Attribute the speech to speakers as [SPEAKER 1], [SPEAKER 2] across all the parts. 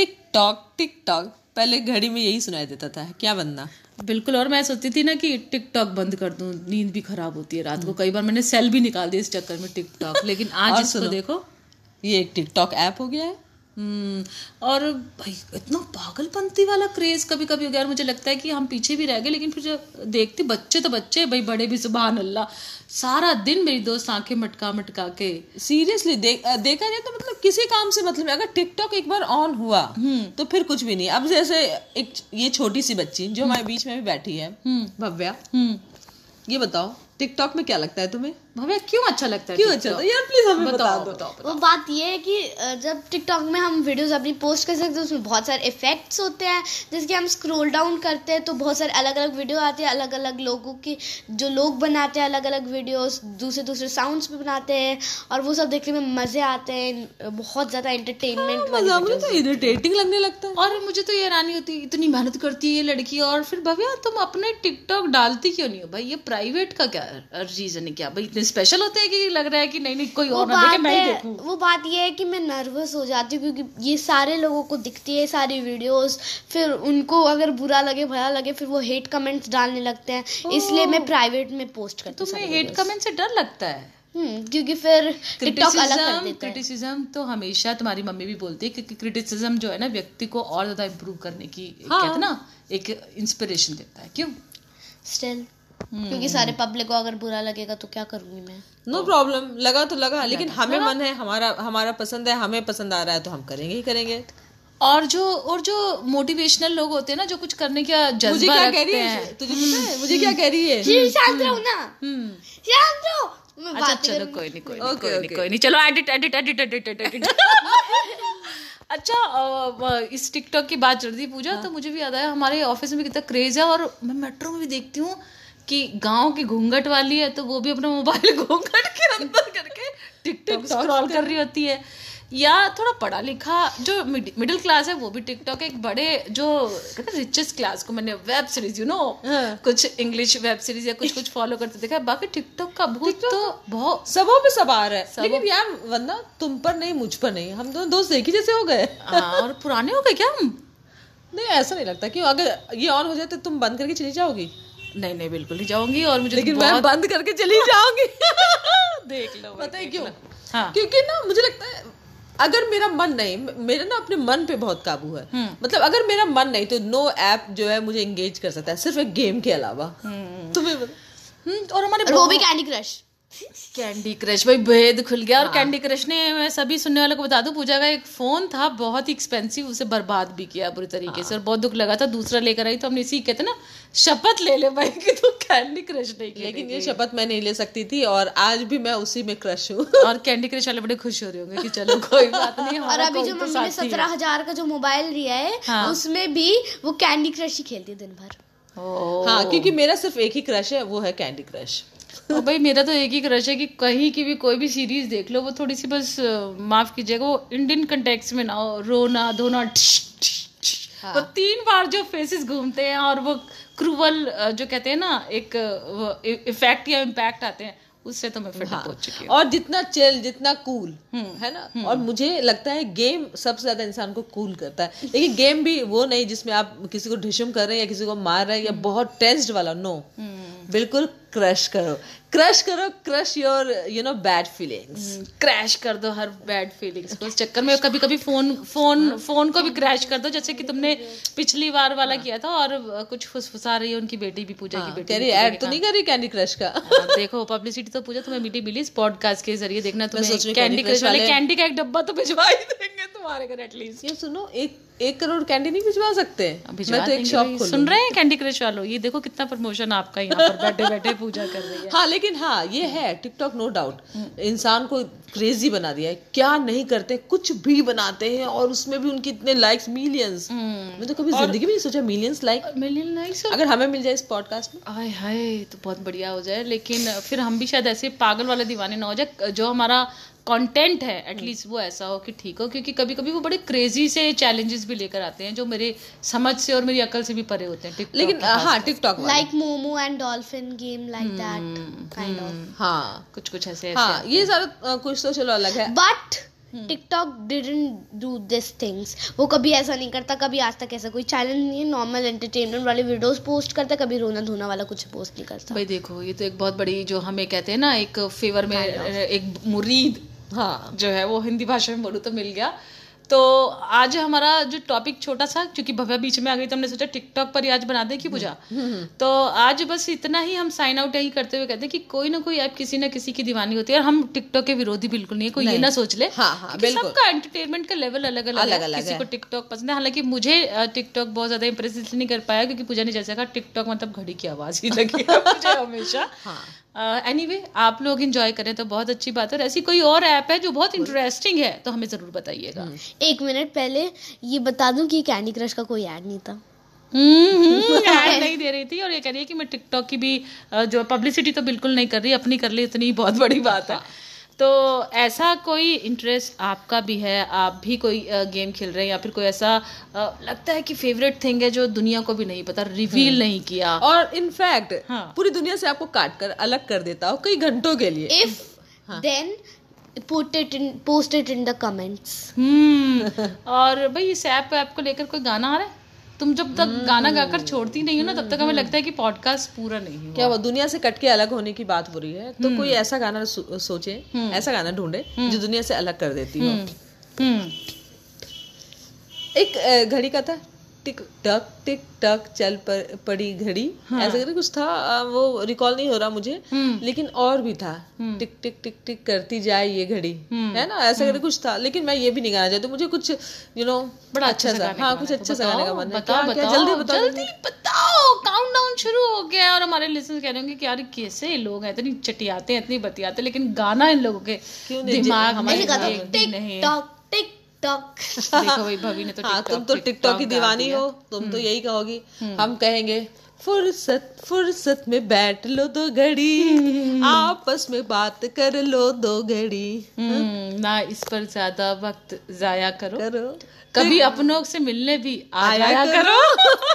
[SPEAKER 1] Tick tock tick tock. पहले घड़ी में यही सुनाई देता था। क्या बनना?
[SPEAKER 2] बिल्कुल और मैं सोचती थी ना कि टिकटॉक बंद कर दूँ नींद भी खराब होती है रात को। कई बार मैंने सेल भी निकाल दी इस चक्कर में टिकटॉक लेकिन आज इसको देखो।
[SPEAKER 1] ये एक टिकटॉक ऐप हो गया है।
[SPEAKER 2] और भाई इतना पागलपंती वाला क्रेज कभी कभी हो गया और मुझे लगता है कि हम पीछे भी रह गए लेकिन फिर जब देखते बच्चे तो बच्चे भाई बड़े भी सुबह अल्लाह सारा दिन मेरी दोस्त आँखें मटका मटका के
[SPEAKER 1] सीरियसली देख अ, देखा जाए तो मतलब किसी काम से मतलब। अगर टिकटॉक एक बार ऑन हुआ तो फिर कुछ भी नहीं। अब जैसे एक ये छोटी सी बच्ची जो हमारे बीच में भी बैठी है भव्या
[SPEAKER 2] हम्म।
[SPEAKER 1] ये बताओ टिकटॉक में क्या लगता है तुम्हें?
[SPEAKER 2] भव्या क्यों अच्छा लगता है
[SPEAKER 1] क्यों अच्छा? लगता है? यार प्लीज़ हमें बता दो।
[SPEAKER 2] बताओ
[SPEAKER 3] वो बात ये है कि जब टिकटॉक में हम वीडियोस अपनी पोस्ट कर सकते हैं उसमें बहुत सारे इफेक्ट्स होते हैं। जिसके हम स्क्रॉल डाउन करते हैं तो बहुत सारे अलग अलग वीडियो आते हैं अलग अलग लोगों के जो लोग बनाते हैं अलग अलग वीडियोस दूसरे दूसरे साउंड्स भी बनाते हैं और वो सब देखने में मज़े आते हैं बहुत ज़्यादा एंटरटेनमेंट
[SPEAKER 1] मज़ा मुझे तो इरिटेटिंग लगने लगता है।
[SPEAKER 2] और मुझे तो ये हैरानी होती है इतनी मेहनत करती है ये लड़की और फिर भव्या तुम अपने टिकटॉक डालती क्यों नहीं हो? भाई ये प्राइवेट का क्या रीजन है? क्या भाई इतने स्पेशल होते हैं कि लग रहा है कि नहीं नहीं कोई और ना देखे मैं ही देखूँ?
[SPEAKER 3] वो बात ये है कि मैं नर्वस हो जाती हूँ क्योंकि ये सारे लोगों को दिखती है सारी वीडियोस फिर उनको अगर बुरा लगे भला लगे फिर वो हेट कमेंट्स डालने लगते हैं। इसलिए मैं प्राइवेट में पोस्ट करती हूँ
[SPEAKER 2] हेट कमेंट से डर लगता है?
[SPEAKER 3] हम्म, क्योंकि फिर टिकटॉक अलग कर
[SPEAKER 2] क्रिटिसिज्म
[SPEAKER 3] देता है।
[SPEAKER 2] क्रिटिसिज्म तो हमेशा तुम्हारी मम्मी भी बोलती है क्योंकि क्रिटिसिज्म जो है ना व्यक्ति को और ज़्यादा इम्प्रूव करने की एक कहते ना एक इंस्पिरेशन देता है। क्यों?
[SPEAKER 3] Still
[SPEAKER 2] hmm.
[SPEAKER 3] क्योंकि सारे पब्लिक को अगर बुरा लगेगा तो क्या करूँगी मैं?
[SPEAKER 1] नो no प्रॉब्लम लगा तो लगा लेकिन हमें मन है हमारा हमारा पसंद है हमें पसंद आ रहा है तो हम करेंगे ही करेंगे।
[SPEAKER 2] और जो और जो मोटिवेशनल लोग होते हैं ना जो कुछ करने का
[SPEAKER 1] मुझे
[SPEAKER 2] जज्बा
[SPEAKER 1] क्या कह
[SPEAKER 2] रखते
[SPEAKER 1] रही
[SPEAKER 2] हैं?
[SPEAKER 1] है। तुझे पता है? मुझे क्या कह रही है?
[SPEAKER 3] शांत रहो ना।
[SPEAKER 2] हम्म।
[SPEAKER 3] शांत रहो।
[SPEAKER 2] अच्छा चलो कोई नहीं कोई नहीं कोई नहीं कोई नहीं चलो edit edit edit edit edit अच्छा इस टिकटॉक की बात चल रही पूजा तो मुझे भी याद आया हमारे ऑफ़िस में कितना क्रेज है और मैं मेट्रो में भी देखती हूँ कि गाँव की घूंघट वाली है तो वो भी अपना मोबाइल घूंघट के अंदर करके टिकटॉक स्क्रॉल कर रही होती है। या थोड़ा पढ़ा लिखा जो मिडिल क्लास है वो भी टिकटॉक एक बड़े जो रिचेस्ट क्लास को मैंने वेब सीरीज़ यू नो कुछ इंग्लिश वेब सीरीज़ या कुछ कुछ फॉलो करते देखा बाकी टिकटॉक का भूत तो बहुत
[SPEAKER 1] सबों पे सवार है। लेकिन यार वरना तुम पर नहीं मुझ पर नहीं। हम दोनों दोस्त एक ही जैसे हो गए।
[SPEAKER 2] हाँ, और पुराने हो गए क्या हम?
[SPEAKER 1] नहीं ऐसा नहीं लगता क्यों अगर ये ऑन हो जाए तो तुम बंद करके चली जाओगी।
[SPEAKER 2] नहीं नहीं बिल्कुल नहीं जाऊँगी और मुझे
[SPEAKER 1] लेकिन
[SPEAKER 2] तो
[SPEAKER 1] मैं बंद करके चली जाऊँगी।
[SPEAKER 2] देख लो
[SPEAKER 1] पता है क्यों?
[SPEAKER 2] हाँ।
[SPEAKER 1] क्योंकि ना मुझे लगता है अगर मेरा मन नहीं मेरा ना अपने मन पे बहुत काबू है। मतलब अगर मेरा मन नहीं तो नो ऐप जो है मुझे एंगेज कर सकता है सिर्फ़ एक गेम के अलावा। तुम्हें
[SPEAKER 2] हम्म, और हमारे
[SPEAKER 3] वो भी कैंडी क्रश
[SPEAKER 2] कैंडी क्रश भाई भेद खुल गया और कैंडी क्रश ने मैं सभी सुनने वालों को बता दूँ पूजा का एक फ़ोन था बहुत ही एक्सपेंसिव उसे बर्बाद भी किया बुरी तरीके से और बहुत दुख लगा था दूसरा लेकर आई तो हमने इसी कहते ना शपथ ले ले भाई कि तू कैंडी क्रश नहीं।
[SPEAKER 1] लेकिन ये शपथ मैं नहीं ले सकती थी और आज भी मैं उसी में क्रश हूँ।
[SPEAKER 2] और कैंडी क्रश वाले बड़े खुश हो रहे होंगे कि चलो कोई बात नहीं
[SPEAKER 3] और अभी जो
[SPEAKER 2] तो
[SPEAKER 3] मम्मी ने सत्रह हज़ार का जो मोबाइल लिया है
[SPEAKER 2] हाँ।
[SPEAKER 3] उसमें भी वो कैंडी क्रश ही खेलती है दिन भर।
[SPEAKER 1] हाँ क्योंकि मेरा सिर्फ़ एक ही क्रश है वो है कैंडी क्रश
[SPEAKER 2] और भाई मेरा तो एक ही क्रश है कि कहीं की भी कोई भी सीरीज़ देख लो वो थोड़ी सी बस माफ़ कीजिएगा वो इंडियन कंटेक्स में ना हो रोना धोना ठिश। वो तीन बार जो फेसेस घूमते हैं और वो क्रूवल जो कहते हैं ना एक इफ़ेक्ट या इम्पैक्ट आते हैं उससे तो मैं फिट चुकी हूँ।
[SPEAKER 1] और जितना चिल जितना कूल है ना? और मुझे लगता है गेम सबसे ज़्यादा इंसान को कूल करता है। लेकिन गेम भी वो नहीं जिसमें आप किसी को ढिशुम कर रहे हैं या किसी को मार रहे हैं या बहुत टेस्ट वाला नो बिल्कुल क्रश करो। क्रश करो crush your you know bad feelings
[SPEAKER 2] crash कर दो हर बैड फीलिंग्स को। इस चक्कर में कभी कभी फ़ोन फ़ोन फ़ोन को भी क्रैश कर दो जैसे कि तुमने पिछली बार वाला किया था और कुछ फुसफुसा रही है उनकी बेटी भी पूजा की बेटी
[SPEAKER 1] कह
[SPEAKER 2] भी
[SPEAKER 1] रही
[SPEAKER 2] पूजा
[SPEAKER 1] ऐड तो नहीं कर रही कैंडी क्रश का?
[SPEAKER 2] हाँ, देखो पब्लिसिटी तो पूजा तुम्हें मिली मिली इस पॉडकास्ट के ज़रिए देखना तुम्हें
[SPEAKER 1] हूँ
[SPEAKER 2] कैंडी क्रश वाले- कैंडी का एक डब्बा तो भिजवा ही देंगे तुम्हारे घर एटलीस्ट
[SPEAKER 1] ये सुनो एक एक करोड़ कैंडी नहीं भिजवा सकते? मैं तो एक शॉप खोल
[SPEAKER 2] सुन रहे हैं कैंडी क्रश वालों? ये देखो कितना प्रमोशन आपका यहाँ पर बैठे बैठे पूजा कर रही है।
[SPEAKER 1] हाँ लेकिन हाँ ये है टिकटॉक नो डाउट इंसान को क्रेजी बना दिया है। क्या नहीं करते कुछ भी बनाते हैं और उसमें भी उनके इतने लाइक्स मिलियंस मैं तो कभी ज़िंदगी में नहीं सोचा मिलियंस लाइक
[SPEAKER 2] मिलियन लाइक्स
[SPEAKER 1] अगर हमें मिल जाए इस पॉडकास्ट में।
[SPEAKER 2] आय हाय तो बहुत बढ़िया हो जाए। लेकिन फिर हम भी शायद ऐसे पागल वाले दीवाने ना हो जाए। जो हमारा कंटेंट है एटलीस्ट वो ऐसा हो कि ठीक हो क्योंकि कभी कभी वो बड़े क्रेजी से चैलेंजेस भी लेकर आते हैं जो मेरे समझ से और मेरी अकल से भी परे होते हैं TikTok
[SPEAKER 1] लेकिन हाँ TikTok
[SPEAKER 3] like Momo and dolphin game like that kind of
[SPEAKER 1] हाँ
[SPEAKER 2] कुछ कुछ ऐसे
[SPEAKER 1] हाँ ये सारा कुछ तो चलो अलग है।
[SPEAKER 3] But TikTok didn't do this things वो कभी ऐसा नहीं करता कभी आज तक ऐसा कोई चैलेंज नहीं है नॉर्मल एंटरटेनमेंट वाले वीडियोस पोस्ट करता कभी रोना धोना वाला कुछ पोस्ट नहीं करता।
[SPEAKER 2] भाई देखो ये तो एक बहुत बड़ी जो हमें कहते हैं ना एक फेवर में एक मुरीद
[SPEAKER 1] हाँ।
[SPEAKER 2] जो है वो हिंदी भाषा में बोलूँ तो मिल गया। तो आज हमारा जो टॉपिक छोटा सा क्योंकि भव्या बीच में आ गई तो हमने सोचा टिकटॉक पर ही आज बना दे की पूजा। तो आज बस इतना ही हम साइन आउट यही करते हुए कहते हैं कि कोई ना कोई ऐप किसी ना किसी की दीवानी होती है और हम टिकटॉक के विरोधी बिल्कुल नहीं है कोई ये ना सोच ले
[SPEAKER 1] हाँ, हाँ,
[SPEAKER 2] सबका एंटरटेनमेंट का लेवल अलग अलग
[SPEAKER 1] अलग-अलग
[SPEAKER 2] किसी को टिकटॉक पसंद है। हालाँकि मुझे टिकटॉक बहुत ज़्यादा इंप्रेस इसलिए नहीं कर पाया क्योंकि पूजा ने जैसा कहा टिकटॉक मतलब घड़ी की आवाज़ ही लगी है मुझे हमेशा। एनीवे आप लोग इंजॉय करें तो बहुत अच्छी बात है। और ऐसी कोई और ऐप है जो बहुत इंटरेस्टिंग है तो हमें ज़रूर बताइएगा।
[SPEAKER 3] एक मिनट पहले ये बता दूँ कि कैंडी क्रश का कोई ऐड नहीं था।
[SPEAKER 2] ऐड नहीं दे रही थी और ये कह रही है कि मैं टिकटॉक की भी जो पब्लिसिटी तो बिल्कुल नहीं कर रही अपनी कर ली इतनी बहुत बड़ी बात है। तो ऐसा कोई इंटरेस्ट आपका भी है? आप भी कोई गेम खेल रहे हैं या फिर कोई ऐसा लगता है कि फेवरेट थिंग है जो दुनिया को भी नहीं पता रिवील नहीं किया?
[SPEAKER 1] और इनफैक्ट
[SPEAKER 2] हाँ।
[SPEAKER 1] पूरी दुनिया से आपको काट कर अलग कर देता हो कई घंटों के लिए।
[SPEAKER 3] If then put it in post it in the comments
[SPEAKER 2] hmm और भाई इस ऐप ऐप को लेकर कोई गाना आ रहा है? तुम जब तक गाना गाकर छोड़ती नहीं हो ना तब तक हमें लगता है कि पॉडकास्ट पूरा नहीं हुआ।
[SPEAKER 1] क्या वो दुनिया से कट के अलग होने की बात हो रही है? तो कोई ऐसा गाना सो- सोचे ऐसा गाना ढूंढे जो दुनिया से अलग कर देती हो।
[SPEAKER 2] हम्म।
[SPEAKER 1] एक घड़ी का था? टिक टक टिक टक चल पर, पड़ी घड़ी। हाँ। ऐसा करके कुछ था वो रिकॉल नहीं हो रहा मुझे लेकिन और भी था। टिक टिक टिक टिक करती जाए ये घड़ी है ना? ऐसा करके कुछ था लेकिन मैं ये भी नहीं गाना चाहती। मुझे कुछ यू नो बड़ा अच्छा सा हाँ कुछ अच्छा सा गाने का मन है।
[SPEAKER 2] बताओ
[SPEAKER 1] क्या
[SPEAKER 2] बताओ
[SPEAKER 1] जल्दी बताओ
[SPEAKER 2] काउंट डाउन शुरू हो गया और हमारे लिसनर्स कह रहे होंगे कि यार कैसे लोग हैं इतनी चटियाते हैं इतनी बतियाते हैं, लेकिन गाना इन लोगों के दिमाग
[SPEAKER 3] टिक
[SPEAKER 2] नहीं
[SPEAKER 3] टॉक टिक टॉक
[SPEAKER 2] देखो भाई ने तो
[SPEAKER 1] हाँ तुम
[SPEAKER 2] टिकटॉक
[SPEAKER 1] तो टिकटॉक की दीवानी हो तुम तो यही कहोगी। हम कहेंगे फुर्सत फुर्सत में बैठ लो दो घड़ी। आपस में बात कर लो दो घड़ी।
[SPEAKER 2] हम्म, ना इस पर ज़्यादा वक्त जाया करो।
[SPEAKER 1] करो।
[SPEAKER 2] कभी अपनों से मिलने भी आया,
[SPEAKER 1] आया
[SPEAKER 2] करो, करो।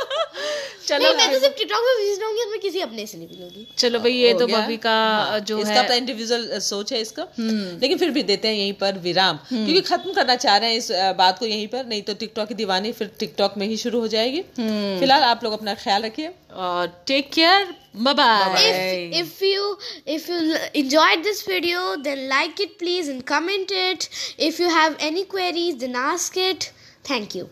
[SPEAKER 2] चलो
[SPEAKER 3] नहीं मैं तो सिर्फ़ टिकटॉक में व्यूज़ रहूँगी और मैं किसी अपने से नहीं मिलूँगी
[SPEAKER 2] चलो भाई ये तो। भवी का जो
[SPEAKER 1] इसका
[SPEAKER 2] है
[SPEAKER 1] अपना इंडिविजुअल सोच है इसका। लेकिन फिर भी देते हैं यहीं पर विराम। क्योंकि खत्म करना चाह रहे हैं इस बात को यहीं पर। नहीं तो टिकटॉक की दीवानी फिर टिकटॉक में ही शुरू हो जाएगी। फ़िलहाल आप लोग अपना ख्याल रखिए।
[SPEAKER 2] और take care bye bye
[SPEAKER 3] if if you if you enjoyed this video then like it please and comment it. If you have any queries then ask it. Thank you.